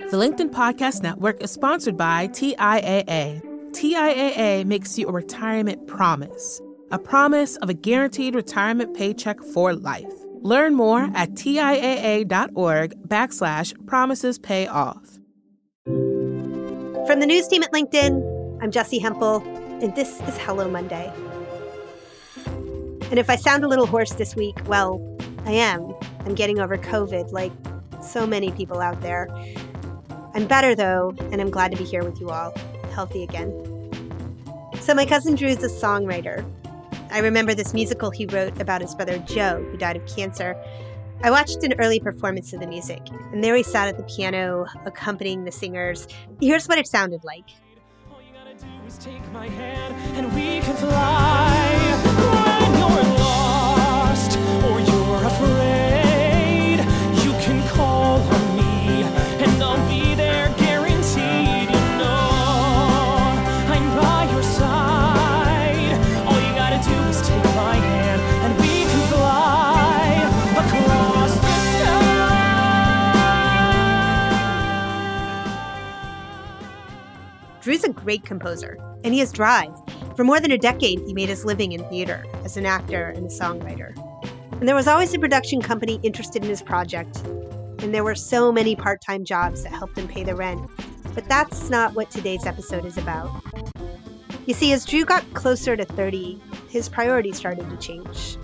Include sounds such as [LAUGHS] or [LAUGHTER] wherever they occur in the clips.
The LinkedIn Podcast Network is sponsored by TIAA. TIAA makes you a retirement promise, a promise of a guaranteed retirement paycheck for life. Learn more at TIAA.org backslash promises pay off. From the news team at LinkedIn, I'm Jessi Hempel, and this is Hello Monday. And if I sound a little hoarse this week, well, I am. I'm getting over COVID like so many people out there. I'm better though, and I'm glad to be here with you all, healthy again. So, my cousin Drew is a songwriter. I remember this musical he wrote about his brother Joe, who died of cancer. I watched an early performance of the music, and there he sat at the piano, accompanying the singers. Here's what it sounded like. Great composer, and he has drive. For more than a decade, he made his living in theater as an actor and a songwriter. And there was always a production company interested in his project, and there were so many part time jobs that helped him pay the rent. But that's not what today's episode is about. You see, as Drew got closer to 30, his priorities started to change.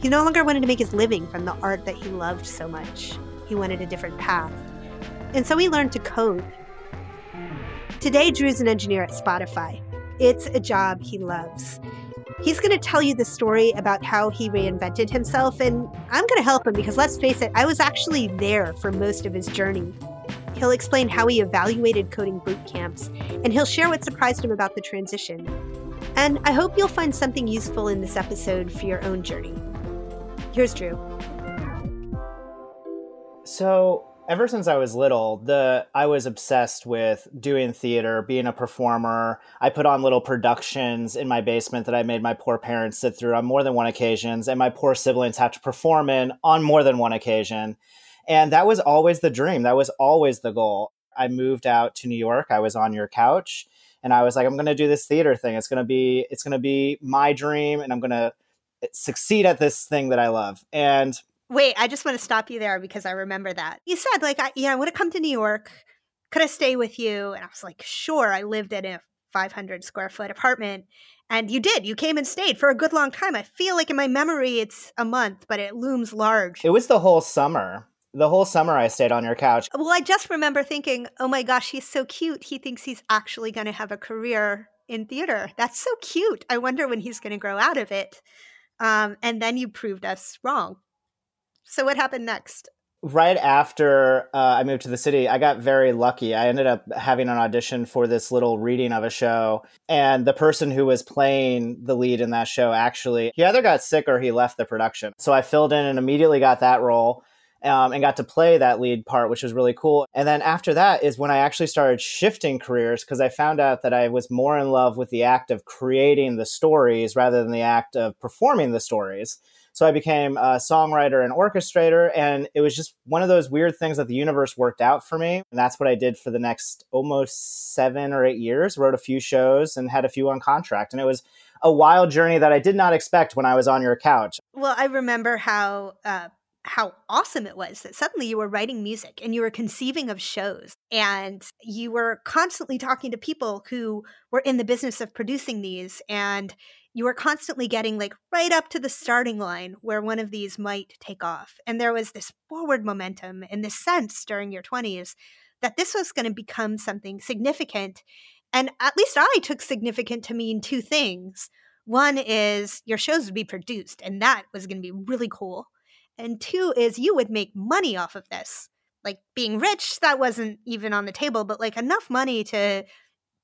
He no longer wanted to make his living from the art that he loved so much. He wanted a different path. And so he learned to code Today, Drew's an engineer at Spotify. It's a job he loves. He's going to tell you the story about how he reinvented himself, and I'm going to help him because let's face it, I was actually there for most of his journey. He'll explain how he evaluated coding boot camps, and he'll share what surprised him about the transition. And I hope you'll find something useful in this episode for your own journey. Here's Drew. So, ever since I was little, the I was obsessed with doing theater, being a performer. I put on little productions in my basement that I made my poor parents sit through on more than one occasions, and my poor siblings have to perform in on more than one occasion. And that was always the dream. That was always the goal. I moved out to New York. I was on your couch and I was like, I'm going to do this theater thing. It's going to be, it's going to be my dream and I'm going to eh, succeed at this thing that I love. And Wait, I just want to stop you there because I remember that. You said, like, I, yeah, I want to come to New York. Could I stay with you? And I was like, sure. I lived in a 500 square foot apartment. And you did. You came and stayed for a good long time. I feel like in my memory it's a month, but it looms large. It was the whole summer. The whole summer I stayed on your couch. Well, I just remember thinking, oh my gosh, he's so cute. He thinks he's actually going to have a career in theater. That's so cute. I wonder when he's going to grow out of it. Um, and then you proved us wrong. So what happened next? Right after uh, I moved to the city, I got very lucky. I ended up having an audition for this little reading of a show, and the person who was playing the lead in that show actually he either got sick or he left the production. So I filled in and immediately got that role. Um, and got to play that lead part, which was really cool. And then after that is when I actually started shifting careers because I found out that I was more in love with the act of creating the stories rather than the act of performing the stories. So I became a songwriter and orchestrator. And it was just one of those weird things that the universe worked out for me. And that's what I did for the next almost seven or eight years. Wrote a few shows and had a few on contract. And it was a wild journey that I did not expect when I was on your couch. Well, I remember how. Uh how awesome it was that suddenly you were writing music and you were conceiving of shows and you were constantly talking to people who were in the business of producing these and you were constantly getting like right up to the starting line where one of these might take off. And there was this forward momentum and this sense during your 20s that this was going to become something significant. And at least I took significant to mean two things. One is your shows would be produced, and that was going to be really cool. And two is you would make money off of this. Like being rich, that wasn't even on the table, but like enough money to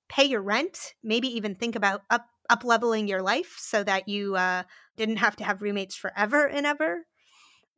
pay your rent, maybe even think about up up leveling your life so that you uh, didn't have to have roommates forever and ever.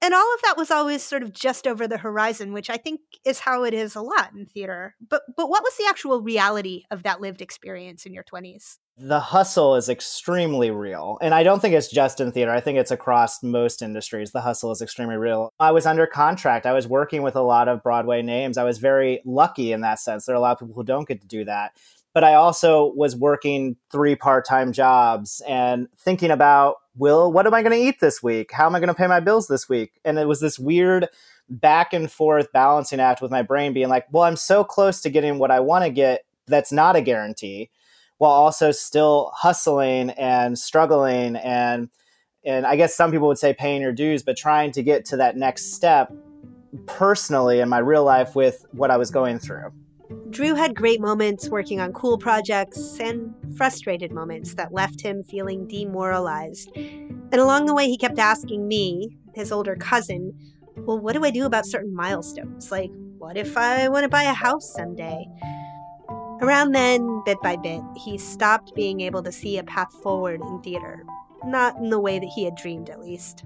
And all of that was always sort of just over the horizon, which I think is how it is a lot in theater. But but what was the actual reality of that lived experience in your 20s? The hustle is extremely real. And I don't think it's just in theater. I think it's across most industries. The hustle is extremely real. I was under contract. I was working with a lot of Broadway names. I was very lucky in that sense. There are a lot of people who don't get to do that but I also was working three part time jobs and thinking about, Will, what am I going to eat this week? How am I going to pay my bills this week? And it was this weird back and forth balancing act with my brain being like, well, I'm so close to getting what I want to get. That's not a guarantee, while also still hustling and struggling and and I guess some people would say paying your dues, but trying to get to that next step personally in my real life with what I was going through. Drew had great moments working on cool projects and frustrated moments that left him feeling demoralized. And along the way, he kept asking me, his older cousin, well, what do I do about certain milestones? Like, what if I want to buy a house someday? Around then, bit by bit, he stopped being able to see a path forward in theater. Not in the way that he had dreamed, at least.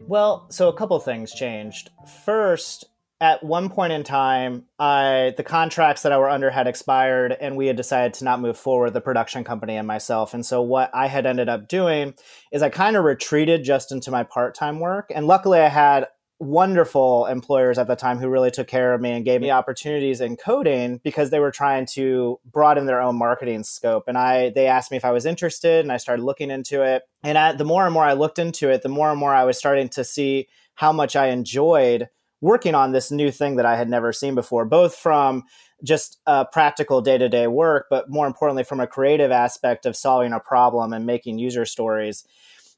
Well, so a couple things changed. First, at one point in time, I the contracts that I were under had expired, and we had decided to not move forward, the production company and myself. And so, what I had ended up doing is I kind of retreated just into my part time work. And luckily, I had wonderful employers at the time who really took care of me and gave me opportunities in coding because they were trying to broaden their own marketing scope and i they asked me if i was interested and i started looking into it and I, the more and more i looked into it the more and more i was starting to see how much i enjoyed working on this new thing that I had never seen before, both from just practical day to day work, but more importantly, from a creative aspect of solving a problem and making user stories.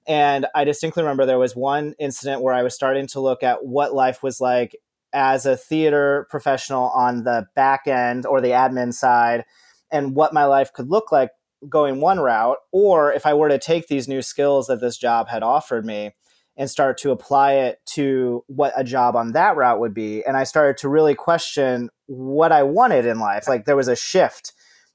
And I distinctly remember there was one incident where I was starting to look at what life was like as a theater professional on the back end or the admin side and what my life could look like going one route, or if I were to take these new skills that this job had offered me and start to apply it to what a job on that route would be. And I started to really question what I wanted in life. Like there was a shift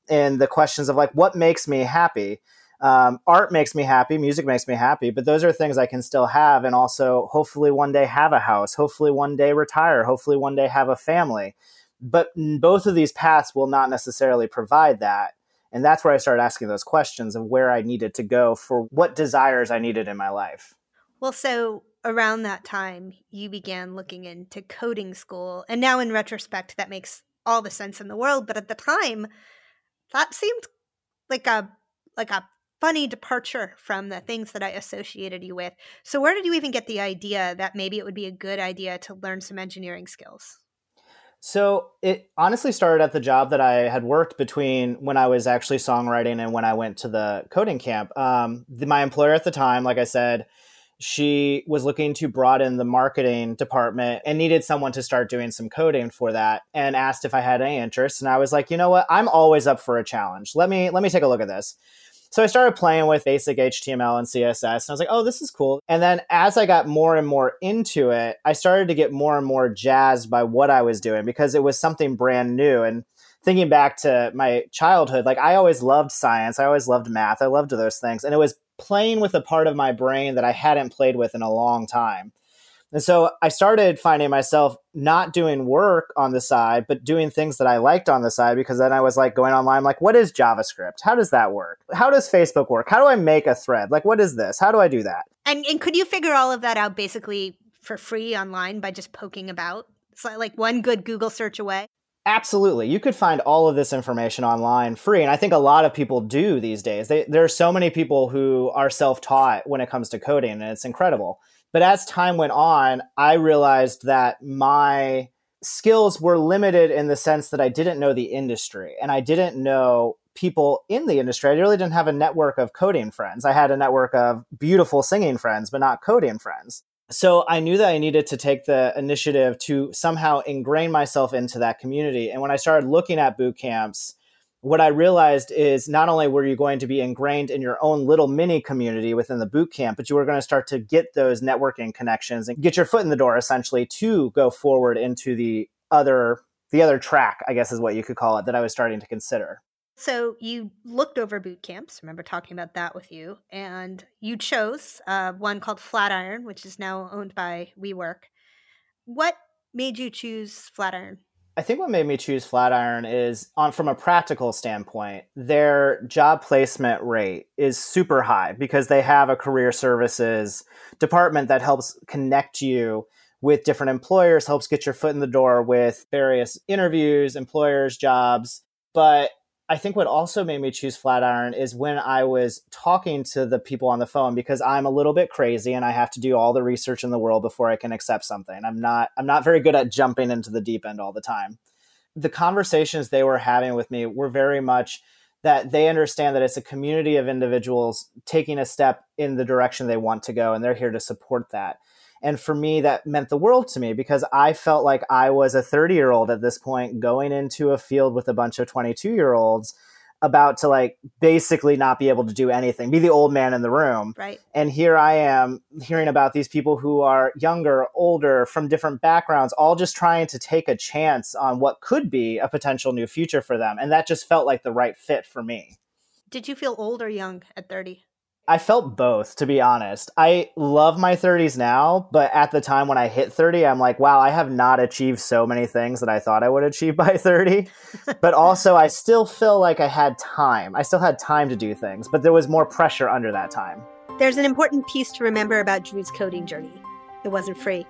in the questions of like, what makes me happy? Um, art makes me happy, music makes me happy, but those are things I can still have and also hopefully one day have a house, hopefully one day retire, hopefully one day have a family. But both of these paths will not necessarily provide that. And that's where I started asking those questions of where I needed to go for what desires I needed in my life. Well, so around that time, you began looking into coding school. And now, in retrospect, that makes all the sense in the world. But at the time, that seemed like a like a funny departure from the things that I associated you with. So, where did you even get the idea that maybe it would be a good idea to learn some engineering skills? So it honestly started at the job that I had worked between when I was actually songwriting and when I went to the coding camp. Um, the, my employer at the time, like I said, she was looking to broaden the marketing department and needed someone to start doing some coding for that and asked if I had any interest and I was like, "You know what? I'm always up for a challenge. Let me let me take a look at this." So I started playing with basic HTML and CSS and I was like, "Oh, this is cool." And then as I got more and more into it, I started to get more and more jazzed by what I was doing because it was something brand new and thinking back to my childhood, like I always loved science, I always loved math, I loved those things. And it was playing with a part of my brain that I hadn't played with in a long time. And so I started finding myself not doing work on the side, but doing things that I liked on the side because then I was like going online, like, what is JavaScript? How does that work? How does Facebook work? How do I make a thread? Like, what is this? How do I do that? And, and could you figure all of that out basically for free online by just poking about? Like one good Google search away. Absolutely. You could find all of this information online free. And I think a lot of people do these days. They, there are so many people who are self taught when it comes to coding, and it's incredible. But as time went on, I realized that my skills were limited in the sense that I didn't know the industry and I didn't know people in the industry. I really didn't have a network of coding friends. I had a network of beautiful singing friends, but not coding friends so I knew that I needed to take the initiative to somehow ingrain myself into that community. And when I started looking at boot camps, what I realized is not only were you going to be ingrained in your own little mini community within the boot camp, but you were going to start to get those networking connections and get your foot in the door essentially to go forward into the other the other track, I guess is what you could call it, that I was starting to consider. So you looked over boot camps. Remember talking about that with you, and you chose uh, one called Flatiron, which is now owned by WeWork. What made you choose Flatiron? I think what made me choose Flatiron is on from a practical standpoint, their job placement rate is super high because they have a career services department that helps connect you with different employers, helps get your foot in the door with various interviews, employers, jobs. But I think what also made me choose Flatiron is when I was talking to the people on the phone because I'm a little bit crazy and I have to do all the research in the world before I can accept something. I'm not I'm not very good at jumping into the deep end all the time. The conversations they were having with me were very much that they understand that it's a community of individuals taking a step in the direction they want to go and they're here to support that. And for me, that meant the world to me because I felt like I was a 30 year old at this point going into a field with a bunch of 22 year olds about to like basically not be able to do anything, be the old man in the room. Right. And here I am hearing about these people who are younger, older, from different backgrounds, all just trying to take a chance on what could be a potential new future for them. And that just felt like the right fit for me. Did you feel old or young at 30? I felt both, to be honest. I love my 30s now, but at the time when I hit 30, I'm like, wow, I have not achieved so many things that I thought I would achieve [LAUGHS] by 30. but also, I still feel like I had time. I still had time to do things, but there was more pressure under that time. There's an important piece to remember about Drew's coding journey it wasn't free.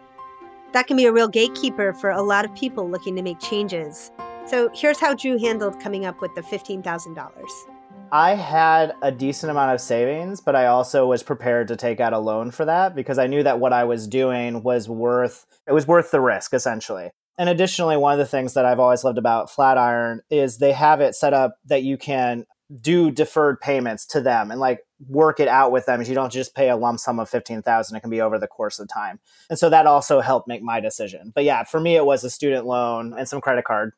That can be a real gatekeeper for a lot of people looking to make changes. So here's how Drew handled coming up with the $15,000. I had a decent amount of savings, but I also was prepared to take out a loan for that because I knew that what I was doing was worth it was worth the risk essentially. And additionally, one of the things that I've always loved about Flatiron is they have it set up that you can do deferred payments to them and like work it out with them. You don't just pay a lump sum of 15,000. It can be over the course of time. And so that also helped make my decision. But yeah, for me, it was a student loan and some credit card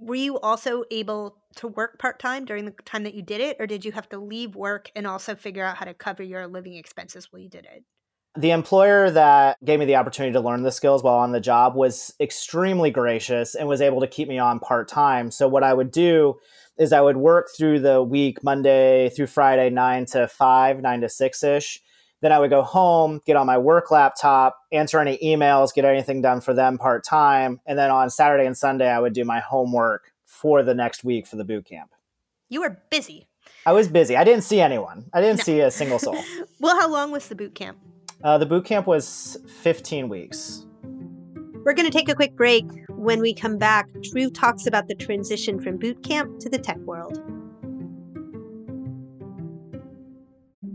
were you also able to work part time during the time that you did it, or did you have to leave work and also figure out how to cover your living expenses while you did it? The employer that gave me the opportunity to learn the skills while on the job was extremely gracious and was able to keep me on part time. So, what I would do is I would work through the week, Monday through Friday, nine to five, nine to six ish then I would go home, get on my work laptop, answer any emails, get anything done for them part time. And then on Saturday and Sunday, I would do my homework for the next week for the boot camp. You were busy. I was busy. I didn't see anyone. I didn't no. see a single soul. [LAUGHS] well, how long was the boot camp? Uh, the boot camp was 15 weeks. We're going to take a quick break. When we come back, Drew talks about the transition from boot camp to the tech world.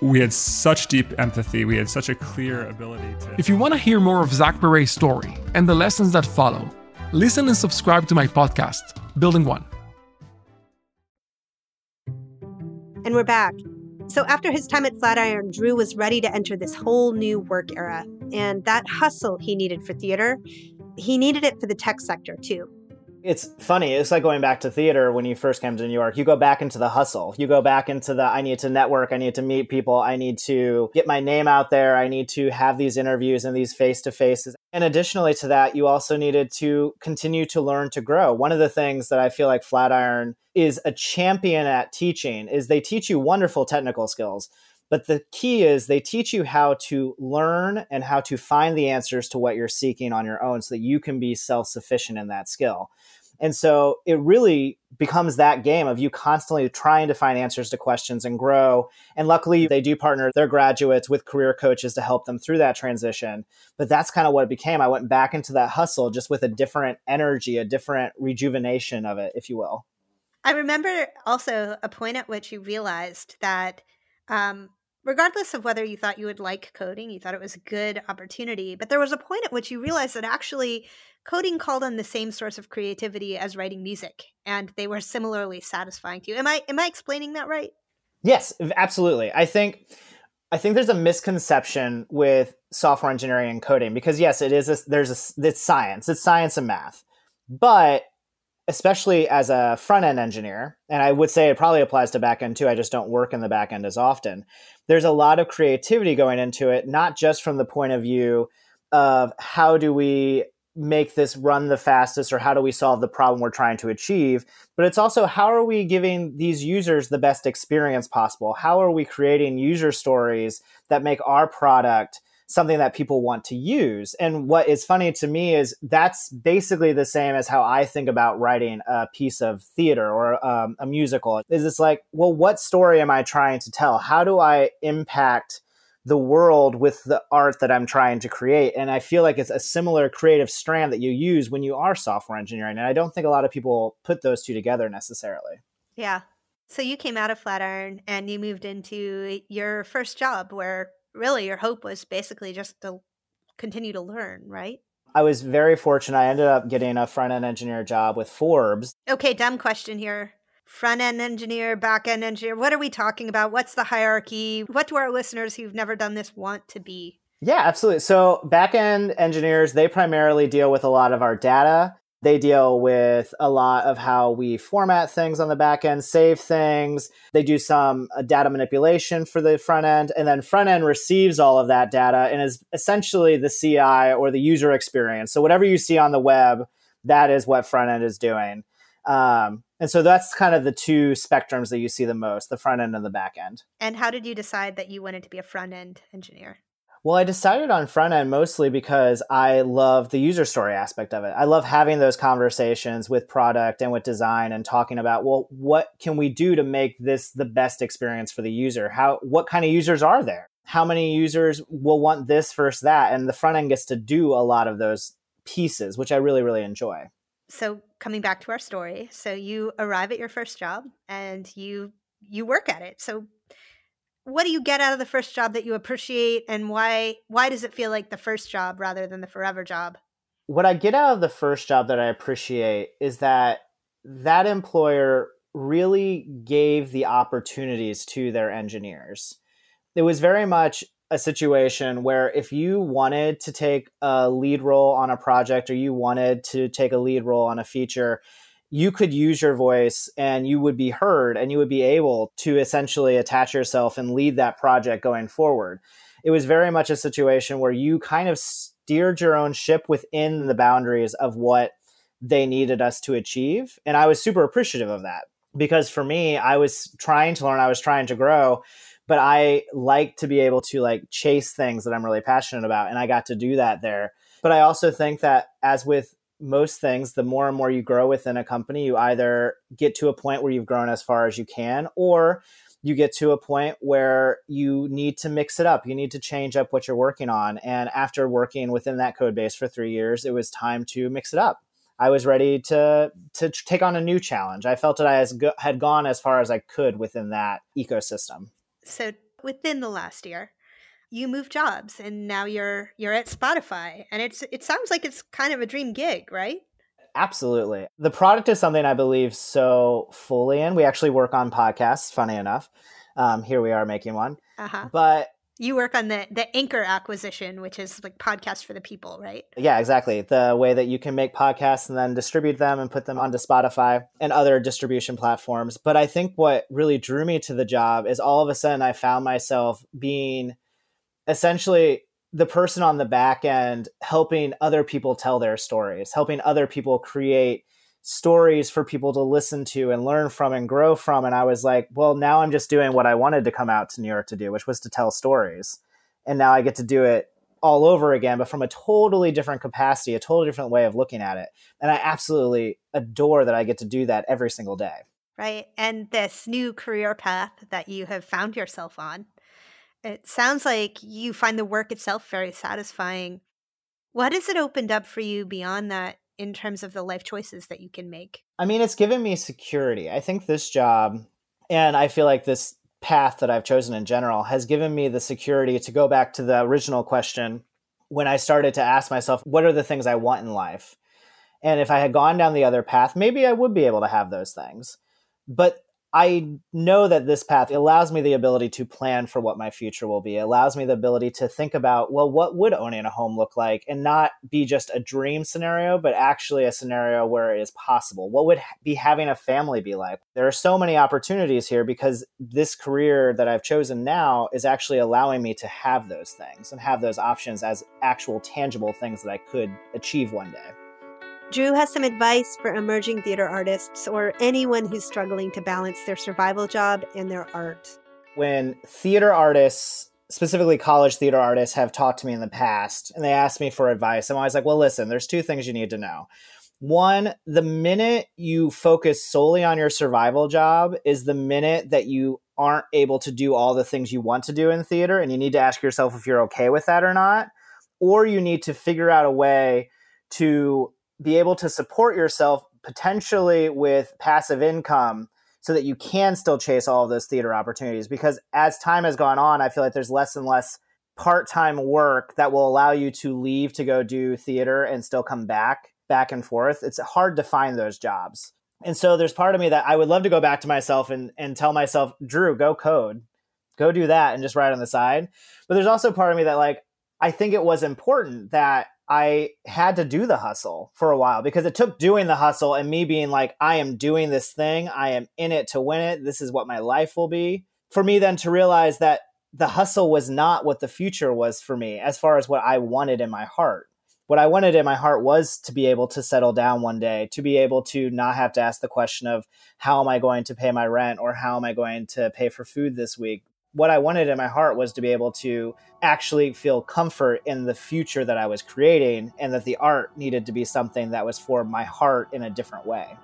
we had such deep empathy. We had such a clear ability to. If you want to hear more of Zach Perret's story and the lessons that follow, listen and subscribe to my podcast, Building One. And we're back. So, after his time at Flatiron, Drew was ready to enter this whole new work era. And that hustle he needed for theater, he needed it for the tech sector too It's funny. It's like going back to theater when you first came to New York. You go back into the hustle. You go back into the I need to network. I need to meet people. I need to get my name out there. I need to have these interviews and these face to faces. And additionally to that, you also needed to continue to learn to grow. One of the things that I feel like Flatiron is a champion at teaching is they teach you wonderful technical skills but the key is they teach you how to learn and how to find the answers to what you're seeking on your own so that you can be self sufficient in that skill. And so it really becomes that game of you constantly trying to find answers to questions and grow. And luckily, they do partner their graduates with career coaches to help them through that transition. But that's kind of what it became. I went back into that hustle just with a different energy, a different rejuvenation of it, if you will. I remember also a point at which you realized that um, regardless of whether you thought you would like coding, you thought it was a good opportunity, but there was a point at which you realized that actually coding called on the same source of creativity as writing music, and they were similarly satisfying to you. Am I am I explaining that right? Yes, absolutely. I think I think there's a misconception with software engineering and coding because yes, it is a, there's a it's science, it's science and math, but especially as a front end engineer, and I would say it probably applies to back end too. I just don't work in the back end as often. There's a lot of creativity going into it, not just from the point of view of how do we make this run the fastest or how do we solve the problem we're trying to achieve, but it's also how are we giving these users the best experience possible? How are we creating user stories that make our product something that people want to use. And what is funny to me is that's basically the same as how I think about writing a piece of theater or um, a musical. Is it's like, well, what story am I trying to tell? How do I impact the world with the art that I'm trying to create? And I feel like it's a similar creative strand that you use when you are software engineering. And I don't think a lot of people put those two together necessarily. Yeah. So you came out of Flatiron and you moved into your first job where really your hope was basically just to continue to learn, right? I was very fortunate. I ended up getting a front end engineer job with Forbes. Okay, dumb question here. Front end engineer, back end engineer. What are we talking about? What's the hierarchy? What do our listeners who've never done this want to be? Yeah, absolutely. So, back end engineers, they primarily deal with a lot of our data they deal with a lot of how we format things on the back end, save things. They do some uh, data manipulation for the front end, and then front end receives all of that data and is essentially the CI or the user experience. So whatever you see on the web, that is what front end is doing. Um, and so that's kind of the two spectrums that you see the most the front end and the back end. And how did you decide that you wanted to be a front end engineer? Well, I decided on front end mostly because I love the user story aspect of it. I love having those conversations with product and with design and talking about, well, what can we do to make this the best experience for the user? How what kind of users are there? How many users will want this versus that? And the front end gets to do a lot of those pieces, which I really, really enjoy. So coming back to our story, so you arrive at your first job and you you work at it. So what do you get out of the first job that you appreciate and why why does it feel like the first job rather than the forever job? What i get out of the first job that i appreciate is that that employer really gave the opportunities to their engineers. It was very much a situation where if you wanted to take a lead role on a project or you wanted to take a lead role on a feature you could use your voice and you would be heard and you would be able to essentially attach yourself and lead that project going forward. It was very much a situation where you kind of steered your own ship within the boundaries of what they needed us to achieve. And I was super appreciative of that because for me, I was trying to learn, I was trying to grow, but I like to be able to like chase things that I'm really passionate about. And I got to do that there. But I also think that as with most things, the more and more you grow within a company, you either get to a point where you've grown as far as you can, or you get to a point where you need to mix it up. You need to change up what you're working on. And after working within that code base for three years, it was time to mix it up. I was ready to to take on a new challenge. I felt that I had gone as far as I could within that ecosystem. So within the last year, you move jobs and now you're you're at Spotify and it's it sounds like it's kind of a dream gig, right? Absolutely. The product is something I believe so fully in. We actually work on podcasts, funny enough. Um, here we are making one. Uh-huh. But You work on the the Anchor acquisition, which is like podcast for the people, right? Yeah, exactly. The way that you can make podcasts and then distribute them and put them onto Spotify and other distribution platforms. But I think what really drew me to the job is all of a sudden I found myself being essentially the person on the back end helping other people tell their stories, helping other people create stories for people to listen to and learn from and grow from. And I was like, well, now I'm just doing what I wanted to come out to New York to do, which was to tell stories. And now I get to do it all over again, but from a totally different capacity, a totally different way of looking at it. And I absolutely adore that I get to do that every single day. Right. And this new career path that you have found yourself on, it sounds like you find the work itself very satisfying. What has it opened up for you beyond that in terms of the life choices that you can make? I mean, it's given me security. I think this job, and I feel like this path that I've chosen in general, has given me the security to go back to the original question when I started to ask myself, what are the things I want in life? And if I had gone down the other path, maybe I would be able to have those things. But I know that this path allows me the ability to plan for what my future will be. It allows me the ability to think about, well, what would owning a home look like and not be just a dream scenario, but actually a scenario where it is possible. What would be having a family be like? There are so many opportunities here because this career that I've chosen now is actually allowing me to have those things and have those options as actual tangible things that I could achieve one day. Drew has some advice for emerging theater artists or anyone who's struggling to balance their survival job and their art. When theater artists, specifically college theater artists, have talked to me in the past and they ask me for advice, I'm always like, well, listen, there's two things you need to know. One, the minute you focus solely on your survival job is the minute that you aren't able to do all the things you want to do in theater, and you need to ask yourself if you're okay with that or not. Or you need to figure out a way to be able to support yourself potentially with passive income so that you can still chase all of those theater opportunities. Because as time has gone on i feel like there's less and less part-time work that will allow you to leave to go do theater and still come back back and forth. It's hard to find those jobs. And so there's part of me that i would love to go back to myself and, and tell myself drew go code. Go do that and just write on the side. But there's also part of me that like i think it was important that I had to do the hustle for a while because it took doing the hustle and me being like, I am doing this thing. I am in it to win it. This is what my life will be. For me, then to realize that the hustle was not what the future was for me as far as what I wanted in my heart. What I wanted in my heart was to be able to settle down one day, to be able to not have to ask the question of how am I going to pay my rent or how am I going to pay for food this week, what I wanted in my heart was to be able to actually feel comfort in the future that I was creating, and that the art needed to be something that was for my heart in a different way.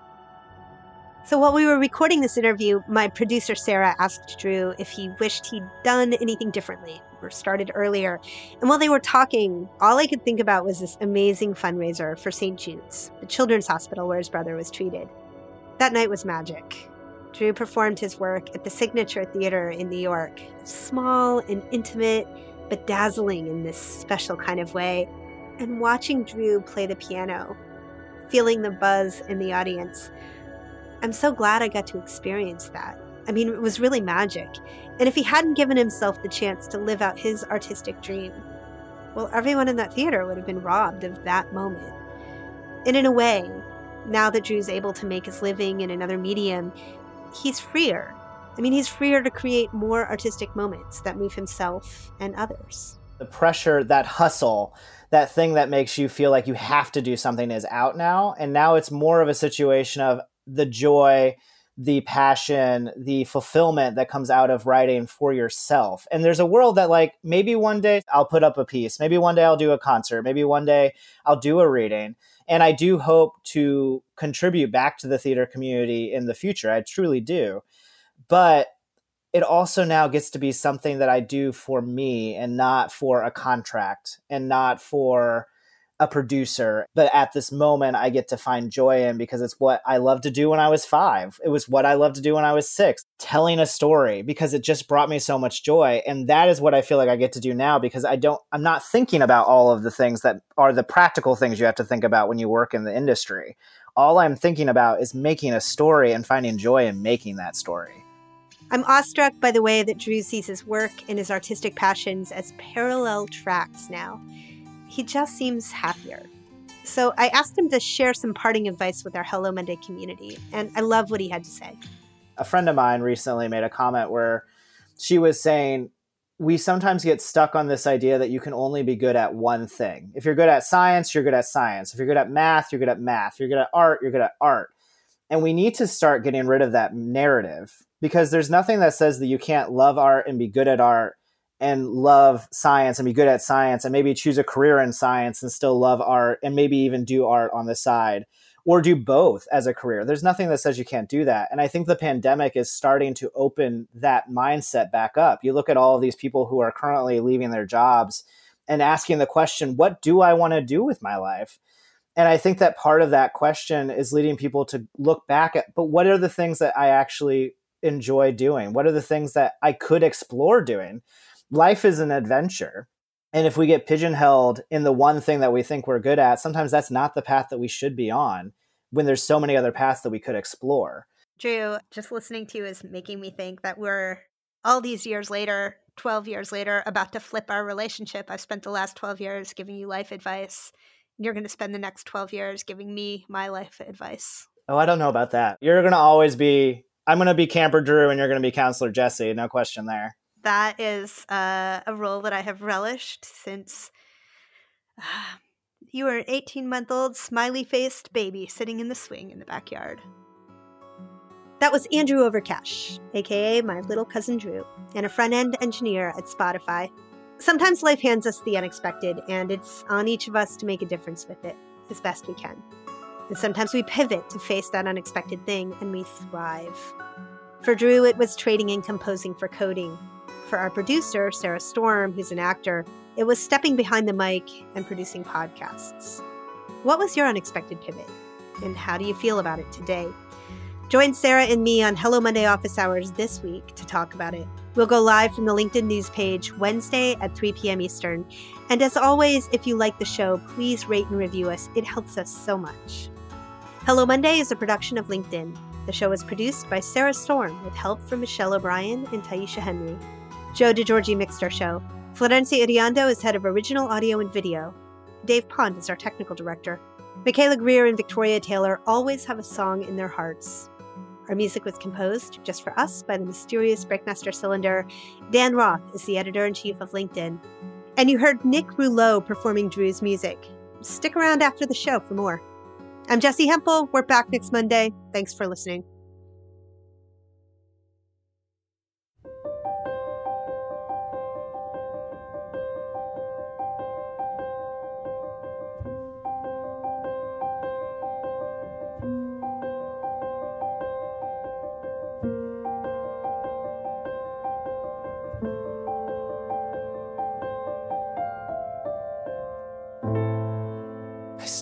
So, while we were recording this interview, my producer Sarah asked Drew if he wished he'd done anything differently or started earlier. And while they were talking, all I could think about was this amazing fundraiser for St. Jude's, the children's hospital where his brother was treated. That night was magic. Drew performed his work at the Signature Theater in New York. Small and intimate, but dazzling in this special kind of way. And watching Drew play the piano, feeling the buzz in the audience, I'm so glad I got to experience that. I mean, it was really magic. And if he hadn't given himself the chance to live out his artistic dream, well, everyone in that theater would have been robbed of that moment. And in a way, now that Drew's able to make his living in another medium, he's freer. I mean, he's freer to create more artistic moments that move himself and others. The pressure, that hustle, that thing that makes you feel like you have to do something is out now. And now it's more of a situation of the joy, the passion, the fulfillment that comes out of writing for yourself. And there's a world that, like, maybe one day I'll put up a piece, maybe one day I'll do a concert, maybe one day I'll do a reading. And I do hope to contribute back to the theater community in the future. I truly do. But it also now gets to be something that I do for me and not for a contract and not for a producer, but at this moment I get to find joy in because it's what I loved to do when I was five. It was what I loved to do when I was six, telling a story because it just brought me so much joy. And that is what I feel like I get to do now because I don't, I'm not thinking about all of the things that are the practical things you have to think about when you work in the industry. All I'm thinking about is making a story and finding joy in making that story. I'm awestruck by the way that Drew sees his work and his artistic passions as parallel tracks now. He just seems happier. So I asked him to share some parting advice with our Hello Monday community, and I love what he had to say. A friend of mine recently made a comment where she was saying, we sometimes get stuck on this idea that you can only be good at one thing. If you're good at science, you're good at science. If you're good at math, you're good at math. If you're good at art, you're good at art. And we need to start getting rid of that narrative because there's nothing that says that you can't love art and be good at art and love science and be good at science and maybe choose a career in science and still love art and maybe even do art on the side or do both as a career. There's nothing that says you can't do that. And I think the pandemic is starting to open that mindset back up. You look at all of these people who are currently leaving their jobs and asking the question, what do I want to do with my life? and I think that part of that question is leading people to look back at, but what are the things that I actually enjoy doing? What are the things that I could explore doing? Life is an adventure. And if we get pigeonholed in the one thing that we think we're good at, sometimes that's not the path that we should be on when there's so many other paths that we could explore. Drew, just listening to you is making me think that we're all these years later, 12 years later, about to flip our relationship. I've spent the last 12 years giving you life advice you're going to spend the next 12 years giving me my life advice. Oh, I don't know about that. You're going to always be, I'm going to be Camper Drew and you're going to be Counselor Jessi. No question there. That is uh, a role that I have relished since uh, you were an 18 month old smiley faced baby sitting in the swing in the backyard. That was Andrew Overcash, aka my little cousin Drew, and a front end engineer at Spotify Sometimes life hands us the unexpected, and it's on each of us to make a difference with it as best we can. And sometimes we pivot to face that unexpected thing, and we thrive. For Drew, it was trading and composing for coding. For our producer, Sarah Storm, who's an actor, it was stepping behind the mic and producing podcasts. What was your unexpected pivot? And how do you feel about it today? Join Sarah and me on Hello Monday office hours this week to talk about it. We'll go live from the LinkedIn news page Wednesday at 3 p.m. Eastern. And as always, if you like the show, please rate and review us. It helps us so much. Hello Monday is a production of LinkedIn. The show is produced by Sarah Storm with help from Michelle O'Brien and Taisha Henry. Joe DeGiorgi mixed our show. Florencia Iriondo is head of original audio and video. Dave Pond is our technical director. Michaela Greer and Victoria Taylor always have a song in their hearts. Our music was composed just for us by the mysterious Breakmaster Cylinder. Dan Roth is the editor in chief of LinkedIn. And you heard Nick Rouleau performing Drew's music. Stick around after the show for more. I'm Jessi Hempel. We're back next Monday. Thanks for listening.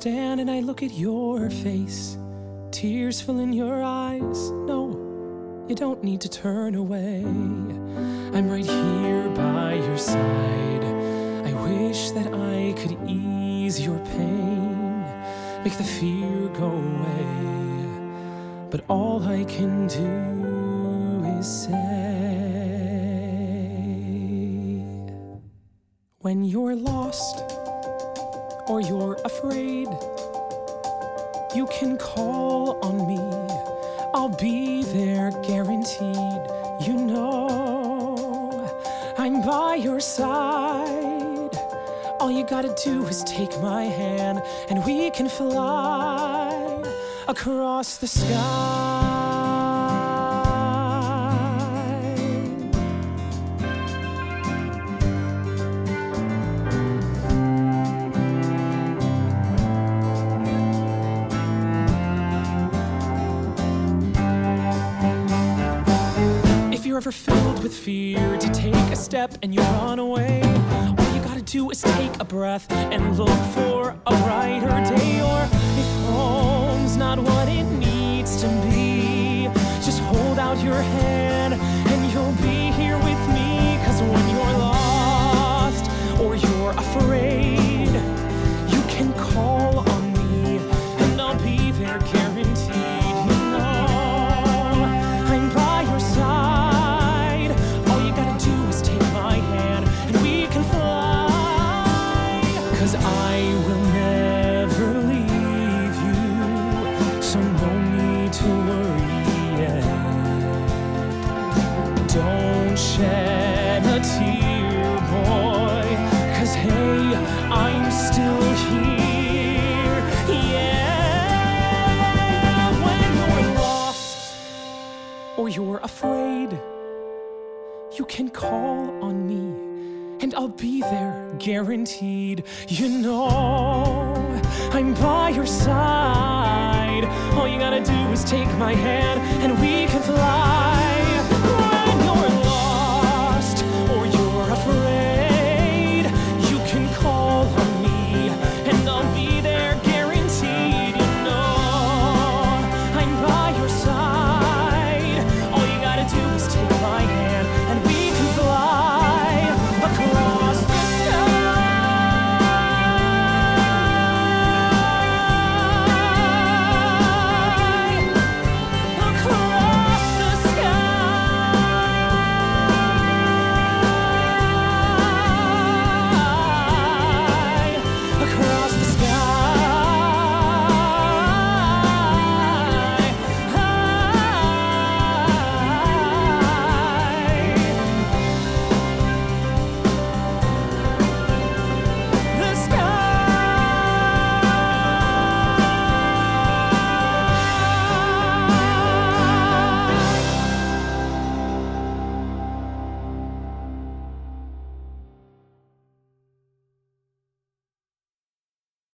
Stand and I look at your face, tears fill in your eyes. No, you don't need to turn away. I'm right here by your side. I wish that I could ease your pain, make the fear go away. But all I can do is say, you can call on me. I'll be there guaranteed. You know, I'm by your side. All you gotta do is take my hand, and we can fly across the sky. Step and you run away, all you gotta do is take a breath and look for